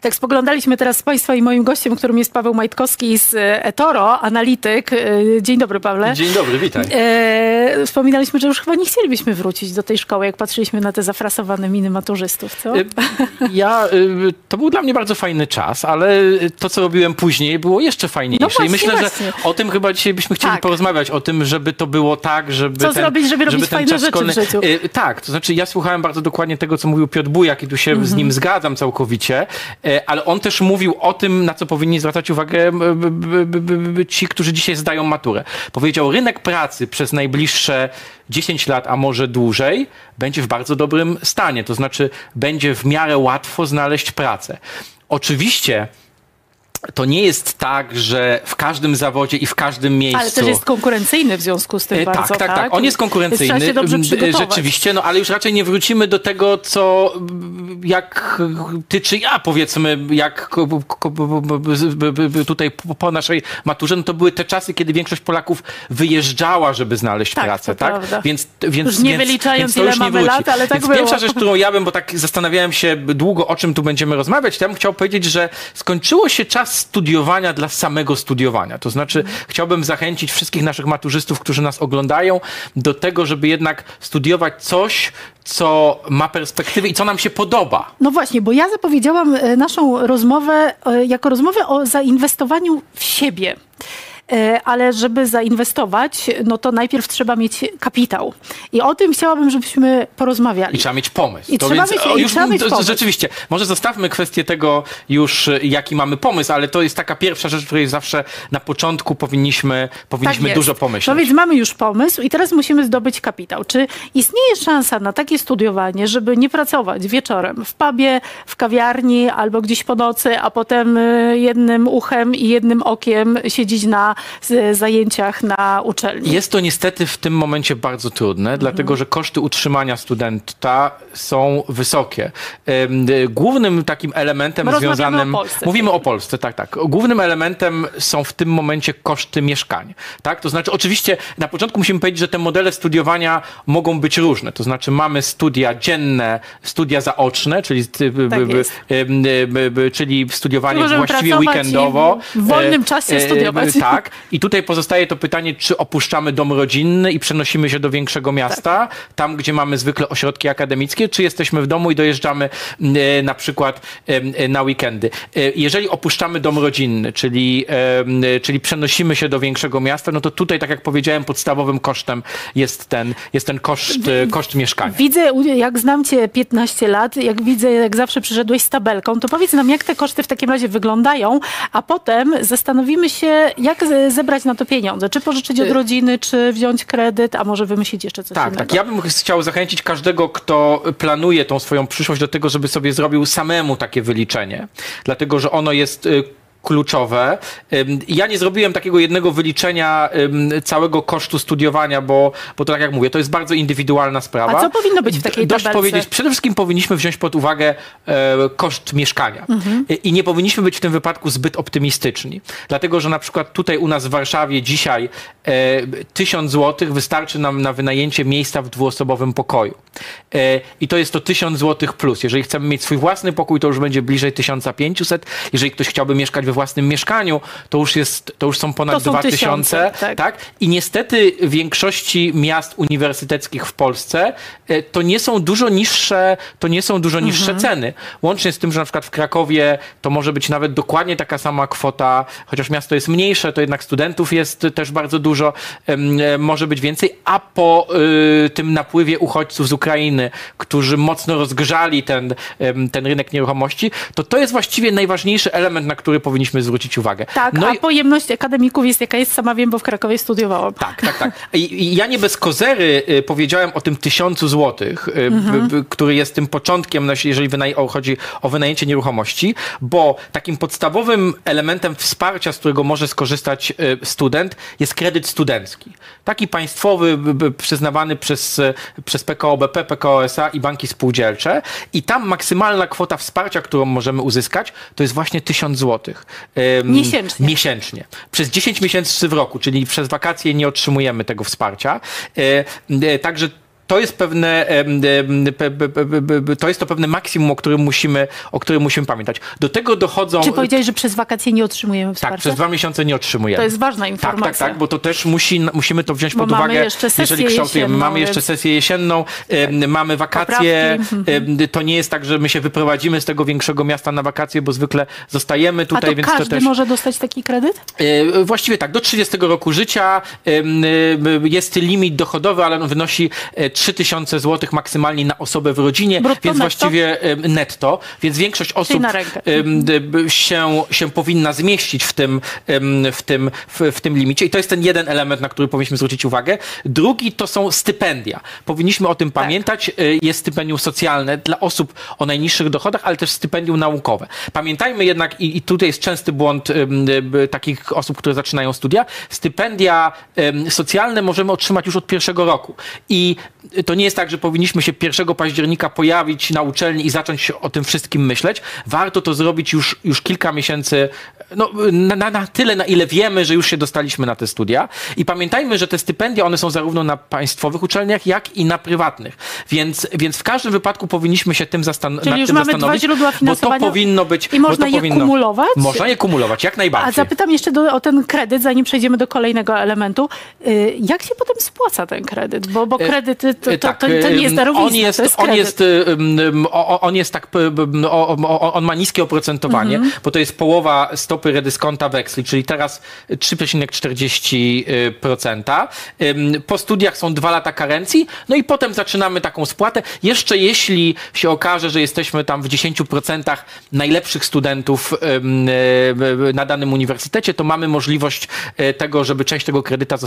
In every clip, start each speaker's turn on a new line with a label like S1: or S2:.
S1: Tak spoglądaliśmy teraz z Państwa i moim gościem, którym jest Paweł Majtkowski z eToro, analityk. Dzień dobry, Pawle.
S2: Dzień dobry, witaj.
S1: E, wspominaliśmy, że już chyba nie chcielibyśmy wrócić do tej szkoły, jak patrzyliśmy na te zafrasowane miny maturzystów, co?
S2: Ja, to był dla mnie bardzo fajny czas, ale to, co robiłem później, było jeszcze fajniejsze.
S1: No właśnie,
S2: I myślę,
S1: właśnie.
S2: że o tym chyba dzisiaj byśmy chcieli
S1: Tak.
S2: porozmawiać, o tym, żeby to było tak, żeby
S1: Co
S2: ten,
S1: zrobić, żeby robić
S2: ten
S1: fajne
S2: czas
S1: rzeczy w
S2: szkolny-
S1: życiu?
S2: Y, Tak, to znaczy ja słuchałem bardzo dokładnie tego, co mówił Piotr Bujak i tu się
S1: Mhm.
S2: z nim zgadzam całkowicie, ale on też mówił o tym, na co powinni zwracać uwagę b, ci, którzy dzisiaj zdają maturę. Powiedział, rynek pracy przez najbliższe 10 lat, a może dłużej, będzie w bardzo dobrym stanie, to znaczy będzie w miarę łatwo znaleźć pracę. Oczywiście to nie jest tak, że w każdym zawodzie i w każdym miejscu.
S1: Ale też jest konkurencyjny w związku z tym
S2: E,
S1: bardzo,
S2: tak, tak, tak. On jest konkurencyjny.
S1: Trzeba się dobrze przygotować.
S2: Rzeczywiście, no ale już raczej nie wrócimy do tego, co jak ty czy ja powiedzmy, jak tutaj po- naszej maturze, no to były te czasy, kiedy większość Polaków wyjeżdżała, żeby znaleźć
S1: Tak,
S2: pracę, tak?
S1: prawda.
S2: Więc, więc,
S1: Już nie
S2: więc,
S1: wyliczając,
S2: więc
S1: ile mamy lat, ale tak
S2: więc
S1: było.
S2: pierwsza rzecz, którą ja bym, bo tak zastanawiałem się długo, o czym tu będziemy rozmawiać, ja bym chciał powiedzieć, że skończyło się czas studiowania dla samego studiowania. To znaczy, chciałbym zachęcić wszystkich naszych maturzystów, którzy nas oglądają, do tego, żeby jednak studiować coś, co ma perspektywę i co nam się podoba.
S1: No właśnie, bo ja zapowiedziałam e, naszą rozmowę e, jako rozmowę o zainwestowaniu w siebie. E, Ale żeby zainwestować, no to najpierw trzeba mieć kapitał. I o tym chciałabym, żebyśmy porozmawiali.
S2: I trzeba mieć pomysł.
S1: I trzeba mieć- i trzeba mieć
S2: to-
S1: pomysł.
S2: Rzeczywiście, może zostawmy kwestię tego już, jaki mamy pomysł, ale to jest taka pierwsza rzecz, której zawsze na początku powinniśmy, powinniśmy
S1: Tak
S2: dużo pomyśleć.
S1: No więc mamy już pomysł i teraz musimy zdobyć kapitał. Czy istnieje szansa na takie studiowanie, żeby nie pracować wieczorem w pubie, w kawiarni albo gdzieś po nocy, a potem y, jednym uchem i jednym okiem siedzieć na zajęciach na uczelni?
S2: Jest to niestety w tym momencie bardzo trudne, dlatego że koszty utrzymania studenta są wysokie. Głównym takim elementem
S1: My rozmawiamy
S2: związanym.
S1: o Polsce.
S2: Mówimy o Polsce, tak, tak. Głównym elementem są w tym momencie koszty mieszkań. Tak? To znaczy, oczywiście na początku musimy powiedzieć, że te modele studiowania mogą być różne. To znaczy, mamy studia dzienne, studia zaoczne, czyli,
S1: Tak
S2: czyli studiowanie właściwie weekendowo.
S1: w wolnym
S2: E,
S1: czasie
S2: e,
S1: studiować.
S2: Tak. I tutaj pozostaje to pytanie, czy opuszczamy dom rodzinny i przenosimy się do większego miasta,
S1: Tak.
S2: tam gdzie mamy zwykle ośrodki akademickie, czy jesteśmy w domu i dojeżdżamy m, e, na przykład e, na weekendy. E, Jeżeli opuszczamy dom rodzinny, czyli, czyli przenosimy się do większego miasta, no to tutaj, tak jak powiedziałem, podstawowym kosztem jest ten, jest ten koszt, koszt mieszkania.
S1: Widzę, jak znam cię 15 lat, jak widzę, jak zawsze przyszedłeś z tabelką, to powiedz nam, jak te koszty w takim razie wyglądają, a potem zastanowimy się, jak zebrać na to pieniądze. Czy pożyczyć od rodziny, czy wziąć kredyt, a może wymyślić jeszcze coś
S2: Tak,
S1: innego.
S2: tak. Ja bym chciał zachęcić każdego, kto planuje tą swoją przyszłość do tego, żeby sobie zrobił samemu takie wyliczenie. Dlatego, że ono jest y, kluczowe. Ja nie zrobiłem takiego jednego wyliczenia całego kosztu studiowania, bo, bo to tak jak mówię, to jest bardzo indywidualna sprawa.
S1: A co powinno być w takiej
S2: Dość
S1: tabelce?
S2: powiedzieć, przede wszystkim powinniśmy wziąć pod uwagę e, koszt mieszkania.
S1: Mhm.
S2: I- nie powinniśmy być w tym wypadku zbyt optymistyczni. Dlatego, że na przykład tutaj u nas w Warszawie dzisiaj 1000 zł wystarczy nam na wynajęcie miejsca w dwuosobowym pokoju. E, I to jest to 1000 zł plus. Jeżeli chcemy mieć swój własny pokój, to już będzie bliżej 1500. Jeżeli ktoś chciałby mieszkać we własnym mieszkaniu, to już, jest, to już są ponad
S1: To są
S2: 2000.
S1: tysiące, tak.
S2: tak? I niestety w większości miast uniwersyteckich w Polsce e, to nie są dużo niższe, to nie są dużo niższe
S1: Mhm.
S2: ceny. Łącznie z tym, że na przykład w Krakowie to może być nawet dokładnie taka sama kwota, chociaż miasto jest mniejsze, to jednak studentów jest też bardzo dużo, em, e, może być więcej, a po y, tym napływie uchodźców z Ukrainy, którzy mocno rozgrzali ten, ten rynek nieruchomości, to to jest właściwie najważniejszy element, na który powinniśmy zwrócić uwagę.
S1: Tak,
S2: No
S1: a
S2: i-
S1: pojemność akademików jest jaka jest, sama wiem, bo w Krakowie studiowałam.
S2: tak, tak, tak. I, i ja nie bez kozery y, powiedziałem o tym tysiącu złotych, y, b, który jest tym początkiem, jeżeli wynaj- chodzi o wynajęcie nieruchomości, bo takim podstawowym elementem wsparcia, z którego może skorzystać student, jest kredyt studencki. Taki państwowy, przyznawany przez, y, przez PKO BP, PKO SA i banki spółdzielcze. I tam maksymalna kwota wsparcia, którą możemy uzyskać, to jest właśnie tysiąc złotych. Ym,
S1: Miesięcznie.
S2: Miesięcznie. Przez 10 miesięcy w roku, czyli przez wakacje nie otrzymujemy tego wsparcia. E, e, Także to jest pewne, to jest to pewne maksimum, o którym musimy, o którym musimy pamiętać. Do tego dochodzą...
S1: Czy powiedziałeś, że przez wakacje nie otrzymujemy wsparcia?
S2: Tak, przez dwa miesiące nie otrzymujemy.
S1: To jest ważna
S2: Tak,
S1: informacja.
S2: tak, tak, bo to też musi, musimy to wziąć
S1: Bo
S2: pod
S1: mamy
S2: uwagę,
S1: jeszcze sesję
S2: jeżeli kształtujemy. Mamy jeszcze
S1: więc-
S2: sesję jesienną, mamy wakacje.
S1: Poprawki,
S2: em, To nie jest tak, że my się wyprowadzimy z tego większego miasta na wakacje, bo zwykle zostajemy
S1: A
S2: tutaj,
S1: to
S2: więc
S1: każdy
S2: to też.
S1: może dostać taki kredyt?
S2: E, Właściwie tak, do 30 roku życia e, jest limit dochodowy, ale on wynosi e, 3000 zł maksymalnie na osobę w rodzinie,
S1: Brutto,
S2: więc
S1: netto?
S2: właściwie netto, więc większość osób się, się powinna zmieścić w tym, w, tym, w, w tym limicie i to jest ten jeden element, na który powinniśmy zwrócić uwagę. Drugi to są stypendia. Powinniśmy o tym pamiętać. E, Jest stypendium socjalne dla osób o najniższych dochodach, ale też stypendium naukowe. Pamiętajmy jednak, i, i tutaj jest częsty błąd takich osób, które zaczynają studia, stypendia socjalne możemy otrzymać już od pierwszego roku. I to nie jest tak, że powinniśmy się 1 października pojawić na uczelni i zacząć o tym wszystkim myśleć. Warto to zrobić już, już kilka miesięcy, no, na, na, tyle, na ile wiemy, że już się dostaliśmy na te studia. I pamiętajmy, że te stypendia, one są zarówno na państwowych uczelniach, jak i na prywatnych. Więc, więc w każdym wypadku powinniśmy się tym zastan- nad
S1: Czyli już
S2: tym
S1: mamy dwa
S2: zastanowić.
S1: źródła
S2: bo to
S1: finansowania
S2: powinno być...
S1: i można je
S2: powinno,
S1: kumulować?
S2: Można je kumulować, jak najbardziej.
S1: A zapytam jeszcze do, o ten kredyt, zanim przejdziemy do kolejnego elementu. Y, Jak się potem spłaca ten kredyt? Bo, bo kredyt to, to, to, to nie jest darowizna,
S2: on jest,
S1: jest
S2: on jest, on jest tak, on ma niskie oprocentowanie,
S1: Mhm.
S2: bo to jest połowa stopy redyskonta weksli, czyli teraz 3,40%. Ym, Po studiach są dwa lata karencji, no i potem zaczynamy taką spłatę. Jeszcze jeśli się okaże, że jesteśmy tam w 10% najlepszych studentów y, na danym uniwersytecie, to mamy możliwość y, tego, żeby część tego, kredyta, y,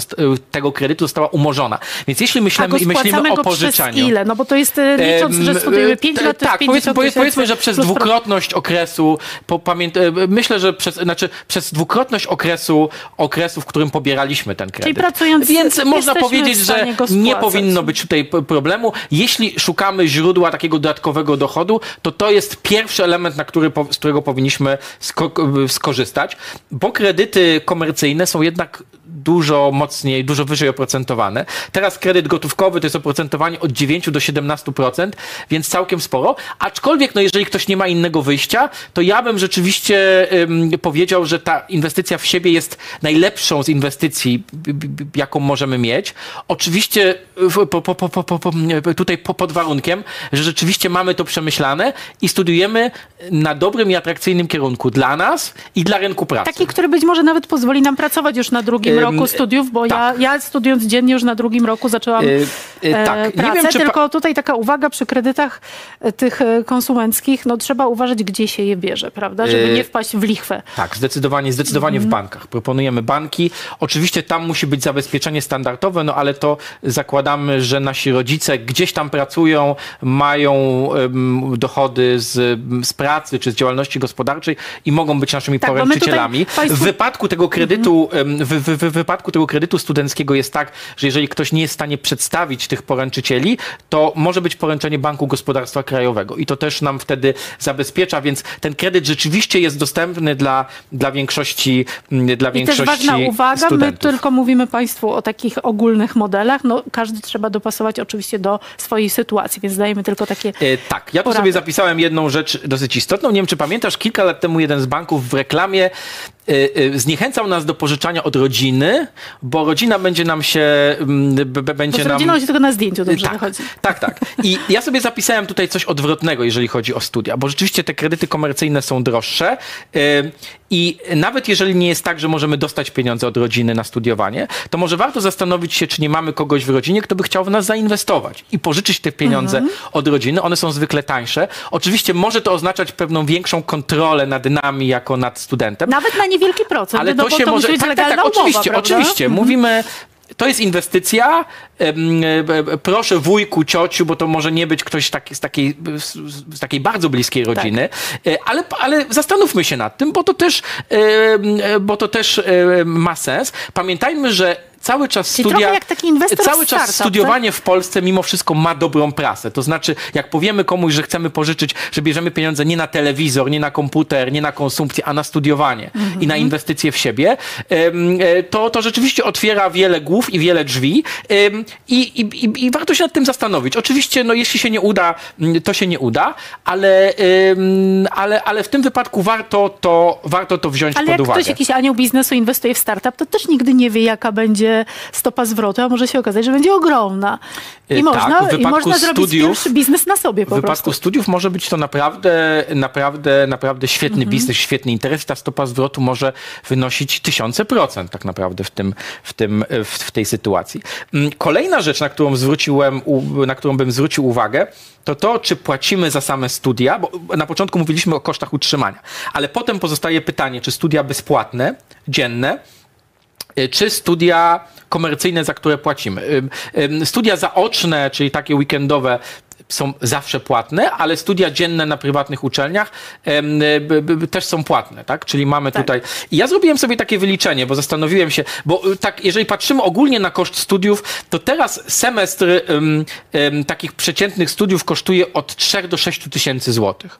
S2: tego kredytu została umorzona. Więc jeśli myślimy, i myślimy
S1: spłacamy
S2: o
S1: go przez
S2: pożyczaniu.
S1: ile? No bo to jest, y, licząc, że
S2: Em,
S1: studujemy 5
S2: e,
S1: lat, to
S2: Tak, powiedzmy,
S1: 50
S2: powiedz- powiedzmy, że przez dwukrotność okresu, po, pamięt, e, myślę, że przez, znaczy, przez dwukrotność okresu, okresu, w którym pobieraliśmy ten kredyt.
S1: pracując,
S2: Więc można powiedzieć, że nie powinno być tutaj problemu. Jeśli szukamy źródła takiego dodatkowego dochodu, to to jest pierwszy element, na który, z którego powinniśmy sko- skorzystać, bo kredyty komercyjne są jednak dużo mocniej, dużo wyżej oprocentowane. Teraz kredyt gotówkowy to jest oprocentowanie od 9 do 17%, więc całkiem sporo. Aczkolwiek, no jeżeli ktoś nie ma innego wyjścia, to ja bym rzeczywiście ym, powiedział, że ta inwestycja w siebie jest najlepszą z inwestycji, jaką możemy mieć. Oczywiście po, po, po, tutaj po, pod warunkiem, że rzeczywiście mamy to przemyślane i studiujemy na dobrym i atrakcyjnym kierunku dla nas i dla rynku pracy.
S1: Taki, który być może nawet pozwoli nam pracować już na drugim roku studiów, bo
S2: tak.
S1: ja, ja studiując dziennie już na drugim roku zaczęłam
S2: E, tak. Nie
S1: pracę,
S2: wiem, czy
S1: tylko tutaj taka uwaga przy kredytach e, tych e, konsumenckich, no trzeba uważać, gdzie się je bierze, prawda, żeby nie wpaść w lichwę.
S2: Tak, zdecydowanie, zdecydowanie w bankach. Proponujemy banki. Oczywiście tam musi być zabezpieczenie standardowe, no ale to zakładamy, że nasi rodzice gdzieś tam pracują, mają em, dochody z, z pracy czy z działalności gospodarczej i mogą być naszymi
S1: Tak,
S2: poręczycielami.
S1: państwu-
S2: W wypadku tego kredytu, em, w, w, w wypadku tego kredytu studenckiego jest tak, że jeżeli ktoś nie jest w stanie przedstawić tych poręczycieli, to może być poręczenie Banku Gospodarstwa Krajowego i to też nam wtedy zabezpiecza, więc ten kredyt rzeczywiście jest dostępny dla, dla większości mm, dla
S1: I też
S2: większości
S1: ważna uwaga, my
S2: studentów.
S1: tylko mówimy Państwu o takich ogólnych modelach, no każdy trzeba dopasować oczywiście do swojej sytuacji, więc dajemy tylko takie...
S2: E, tak, ja tu sobie zapisałem jedną rzecz dosyć istotną. Nie wiem, czy pamiętasz, kilka lat temu jeden z banków w reklamie e, e, zniechęcał nas do pożyczania od rodziny, bo rodzina będzie nam się, mm, b, b,
S1: Bo
S2: będzie
S1: z
S2: nam...
S1: rodziną się tylko zdjęciu dobrze
S2: tak,
S1: wychodzi.
S2: tak, tak. I ja sobie zapisałem tutaj coś odwrotnego, jeżeli chodzi o studia, bo rzeczywiście te kredyty komercyjne są droższe y, i nawet jeżeli nie jest tak, że możemy dostać pieniądze od rodziny na studiowanie, to może warto zastanowić się, czy nie mamy kogoś w rodzinie, kto by chciał w nas zainwestować i pożyczyć te pieniądze
S1: Mhm.
S2: od rodziny. One są zwykle tańsze. Oczywiście może to oznaczać pewną większą kontrolę nad nami jako nad studentem,
S1: Nawet na niewielki procent,
S2: ale
S1: no
S2: to się
S1: to
S2: może. tak, tak, tak,
S1: umowa,
S2: oczywiście,
S1: prawda?
S2: oczywiście. Mówimy. To jest inwestycja. e, Proszę wujku, ciociu, bo to może nie być ktoś taki, z, takiej, z, takiej bardzo bliskiej rodziny, E, ale, ale zastanówmy się nad tym, bo to też, e, bo to też ma sens. Pamiętajmy, że cały czas studia,
S1: jak
S2: cały czas
S1: startup,
S2: studiowanie w Polsce mimo wszystko ma dobrą prasę. To znaczy, jak powiemy komuś, że chcemy pożyczyć, że bierzemy pieniądze nie na telewizor, nie na komputer, nie na konsumpcję, a na studiowanie i na inwestycje w siebie, e, to, to rzeczywiście otwiera wiele głów i wiele drzwi i, i, i, i warto się nad tym zastanowić. Oczywiście, no jeśli się nie uda, mm, to się nie uda, ale, ale, ale w tym wypadku warto to, warto to wziąć
S1: Ale
S2: pod
S1: jak
S2: uwagę.
S1: ktoś jakiś anioł biznesu inwestuje w startup, to też nigdy nie wie, jaka będzie stopa zwrotu, a może się okazać, że będzie ogromna. I
S2: E,
S1: można,
S2: tak, w
S1: i można zrobić
S2: studiów-
S1: biznes na sobie
S2: W
S1: po
S2: wypadku
S1: prostu.
S2: studiów może być to naprawdę, naprawdę, naprawdę świetny
S1: Mhm.
S2: biznes, świetny interes. Ta stopa zwrotu może wynosić tysiące procent tak naprawdę w, tym, w, tym, w, w tej sytuacji. Mm, Kolejna rzecz, na którą, zwróciłem, na którą bym zwrócił uwagę, to to, czy płacimy za same studia, bo na początku mówiliśmy o kosztach utrzymania, ale potem pozostaje pytanie, czy studia bezpłatne, dzienne, czy studia komercyjne, za które płacimy. Ym, ym, Studia zaoczne, czyli takie weekendowe, są zawsze płatne, ale studia dzienne na prywatnych uczelniach też są płatne, tak? Czyli mamy
S1: Tak.
S2: tutaj. I ja zrobiłem sobie takie wyliczenie, bo zastanowiłem się, bo y, tak, jeżeli patrzymy ogólnie na koszt studiów, to teraz semestr em, em, takich przeciętnych studiów kosztuje od 3 do 6 tysięcy złotych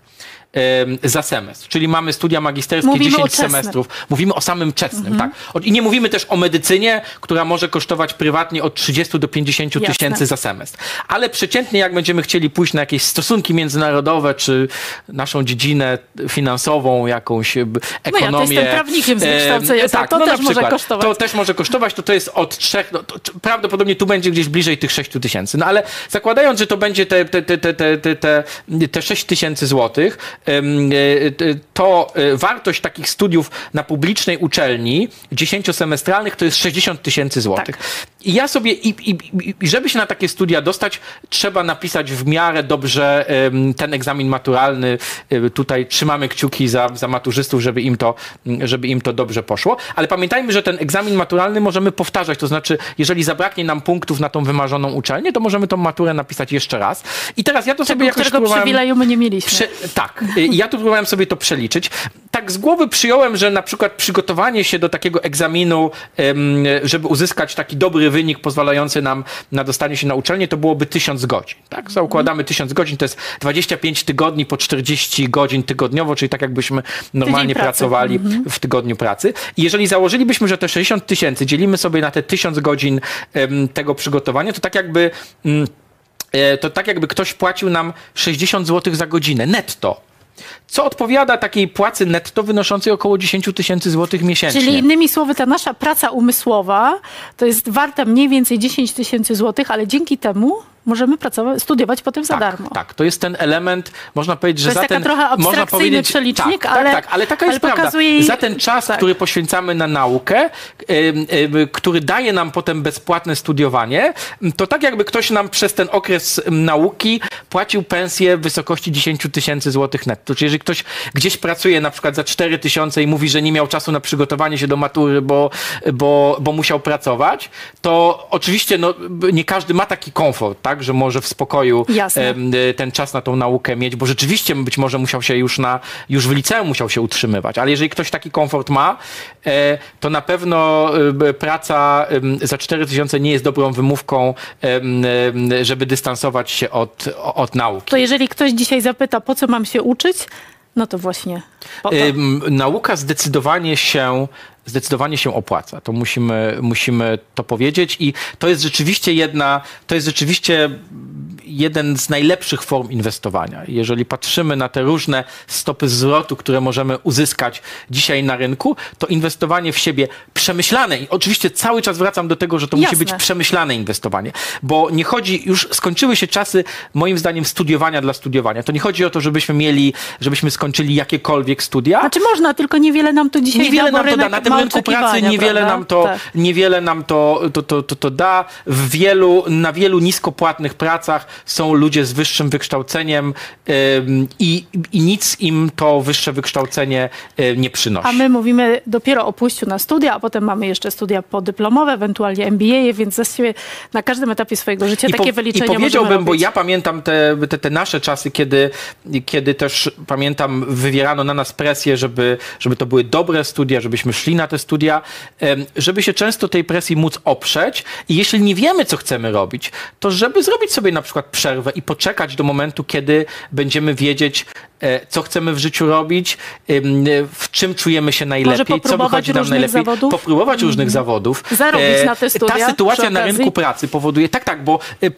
S2: za semestr. Czyli mamy studia magisterskie
S1: Mówimy o
S2: 10
S1: czesnym.
S2: semestrów. Mówimy o samym czesnym,
S1: Mhm.
S2: tak. I nie mówimy też o medycynie, która może kosztować prywatnie od 30 do 50
S1: Jasne.
S2: tysięcy za semestr. Ale przeciętnie, jak będziemy chcieli pójść na jakieś stosunki międzynarodowe, czy naszą dziedzinę finansową, jakąś e, b- ekonomię.
S1: jestem prawnikiem z
S2: e,
S1: wykształcenia, to- to
S2: no
S1: też
S2: na
S1: może kosztować.
S2: To też może kosztować, to to jest od 3, no, to, prawdopodobnie tu będzie gdzieś bliżej tych 6 tysięcy. No ale zakładając, że to będzie te, te, te, te, te, te, te, te 6 tysięcy złotych, to e, wartość takich studiów na publicznej uczelni 10-semestralnych to jest 60 tysięcy złotych. I ja sobie, i, i, i- żeby się na takie studia dostać, trzeba napisać w miarę dobrze ten egzamin maturalny. E, Tutaj trzymamy kciuki za, za maturzystów, żeby im, to, żeby im to dobrze poszło. Ale pamiętajmy, że ten egzamin maturalny możemy powtarzać. To znaczy, jeżeli zabraknie nam punktów na tą wymarzoną uczelnię, to możemy tą maturę napisać jeszcze raz. I teraz ja to sobie
S1: Tego,
S2: jakoś
S1: którego
S2: próbowałem...
S1: przywileju my nie mieliśmy.
S2: Prze- tak. Y, Ja tu próbowałem sobie to przeliczyć. Tak z głowy przyjąłem, że na przykład przygotowanie się do takiego egzaminu, żeby uzyskać taki dobry wynik pozwalający nam na dostanie się na uczelnię, to byłoby 1000 godzin. Tak? Zakładamy 1000 godzin, to jest 25 tygodni po 40 godzin tygodniowo, czyli tak jakbyśmy normalnie pracowali w tygodniu pracy. I jeżeli założylibyśmy, że te 60 tysięcy dzielimy sobie na te 1000 godzin tego przygotowania, to tak jakby... Mm, E, to tak jakby ktoś płacił nam 60 zł za godzinę netto. Co odpowiada takiej płacy netto wynoszącej około 10 tysięcy złotych miesięcznie.
S1: Czyli innymi słowy, ta nasza praca umysłowa to jest warta mniej więcej 10 tysięcy złotych, ale dzięki temu możemy pracować, studiować potem za
S2: tak,
S1: darmo.
S2: Tak, to jest ten element, można powiedzieć, że
S1: To jest
S2: za
S1: taka
S2: ten...
S1: trochę abstrakcyjny
S2: powiedzieć,
S1: przelicznik,
S2: tak,
S1: ale-
S2: Tak, tak, ale taka
S1: ale
S2: jest prawda.
S1: pokazuje jej-
S2: Za ten czas,
S1: tak.
S2: który poświęcamy na naukę, który daje nam potem bezpłatne studiowanie, to tak jakby ktoś nam przez ten okres nauki płacił pensję w wysokości 10 tysięcy złotych netto. Czyli jeżeli ktoś gdzieś pracuje na przykład za 4 tysiące i mówi, że nie miał czasu na przygotowanie się do matury, bo, bo, bo musiał pracować, to oczywiście no, nie każdy ma taki komfort, tak, że może w spokoju y, ten czas na tą naukę mieć, bo rzeczywiście być może musiał się już na, już w liceum musiał się utrzymywać, ale jeżeli ktoś taki komfort ma, e, to na pewno y, praca za 4000 nie jest dobrą wymówką, żeby dystansować się od, od nauki.
S1: To jeżeli ktoś dzisiaj zapyta, po co mam się uczyć, no to właśnie
S2: Nauka zdecydowanie się, zdecydowanie się opłaca. To musimy, musimy to powiedzieć i to jest rzeczywiście jedna, to jest rzeczywiście jeden z najlepszych form inwestowania. Jeżeli patrzymy na te różne stopy zwrotu, które możemy uzyskać dzisiaj na rynku, to inwestowanie w siebie przemyślane i oczywiście cały czas wracam do tego, że to musi
S1: Jasne.
S2: być przemyślane inwestowanie, bo nie chodzi, już skończyły się czasy, moim zdaniem, studiowania dla studiowania. To nie chodzi o to, żebyśmy mieli, żebyśmy skończyli jakiekolwiek studia,
S1: Znaczy można, tylko niewiele nam to dzisiaj
S2: niewiele
S1: da,
S2: nam to da. Na tym rynku pracy niewiele
S1: prawda?
S2: nam to,
S1: Tak.
S2: niewiele nam to, to, to, to, to da. W wielu, na wielu niskopłatnych pracach są ludzie z wyższym wykształceniem i, i nic im to wyższe wykształcenie nie przynosi.
S1: A my mówimy dopiero o pójściu na studia, a potem mamy jeszcze studia podyplomowe, ewentualnie MBA, więc właściwie na każdym etapie swojego życia takie
S2: po,
S1: wyliczenia
S2: I powiedziałbym, bo ja pamiętam te, te, te nasze czasy, kiedy, kiedy też pamiętam, wywierano na nas presję, żeby, żeby to były dobre studia, żebyśmy szli na te studia, żeby się często tej presji móc oprzeć i jeśli nie wiemy, co chcemy robić, to żeby zrobić sobie na przykład przerwę i poczekać do momentu, kiedy będziemy wiedzieć, co chcemy w życiu robić, w czym czujemy się najlepiej, co wychodzi nam najlepiej,
S1: zawodów?
S2: popróbować różnych zawodów.
S1: Zarobić
S2: E,
S1: na te studia
S2: Ta sytuacja na rynku pracy powoduje, tak, tak, bo y,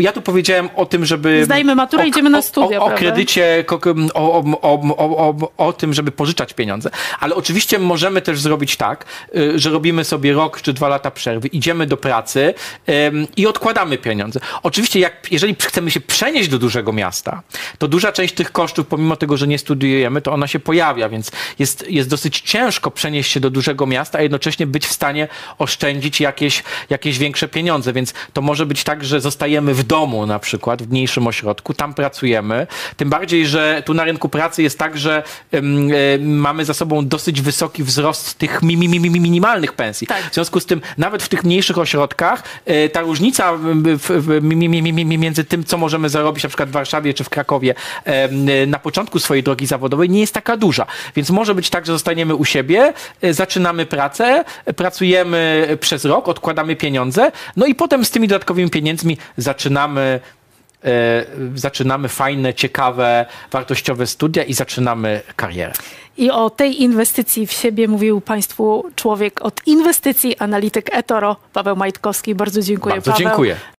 S2: ja tu powiedziałem o tym, żeby...
S1: Zdajmy maturę,
S2: o,
S1: idziemy na studia,
S2: O, o kredycie, o, o, o, tym, żeby pożyczać pieniądze. Ale oczywiście możemy też zrobić tak, y, że robimy sobie rok czy dwa lata przerwy, idziemy do pracy i odkładamy pieniądze. Oczywiście, jak, jeżeli chcemy się przenieść do dużego miasta, to duża część tych kosztów, pomimo tego, że nie studiujemy, to ona się pojawia, więc jest, jest dosyć ciężko przenieść się do dużego miasta, a jednocześnie być w stanie oszczędzić jakieś, jakieś większe pieniądze, więc to może być tak, że zostajemy w domu na przykład, w mniejszym ośrodku, tam pracujemy, tym bardziej, że tu na rynku pracy jest tak, że ym, y, mamy za sobą dosyć wysoki wzrost tych mi, mi, mi, mi, minimalnych pensji.
S1: Tak.
S2: W związku z tym nawet w tych mniejszych ośrodkach y, ta różnica w, w, w, mi, mi, mi, mi, mi, między tym, co możemy zarobić na przykład w Warszawie czy w Krakowie y, na początku swojej drogi zawodowej nie jest taka duża. Więc może być tak, że zostaniemy u siebie, y, zaczynamy pracę, y, pracujemy przez rok, odkładamy pieniądze, no i potem z tymi dodatkowymi pieniędzmi zaczynamy e, zaczynamy fajne, ciekawe, wartościowe studia i zaczynamy karierę.
S1: I o tej inwestycji w siebie mówił Państwu człowiek od inwestycji, analityk eToro, Paweł Majtkowski. Bardzo dziękuję,
S2: Bardzo
S1: Paweł.
S2: dziękuję.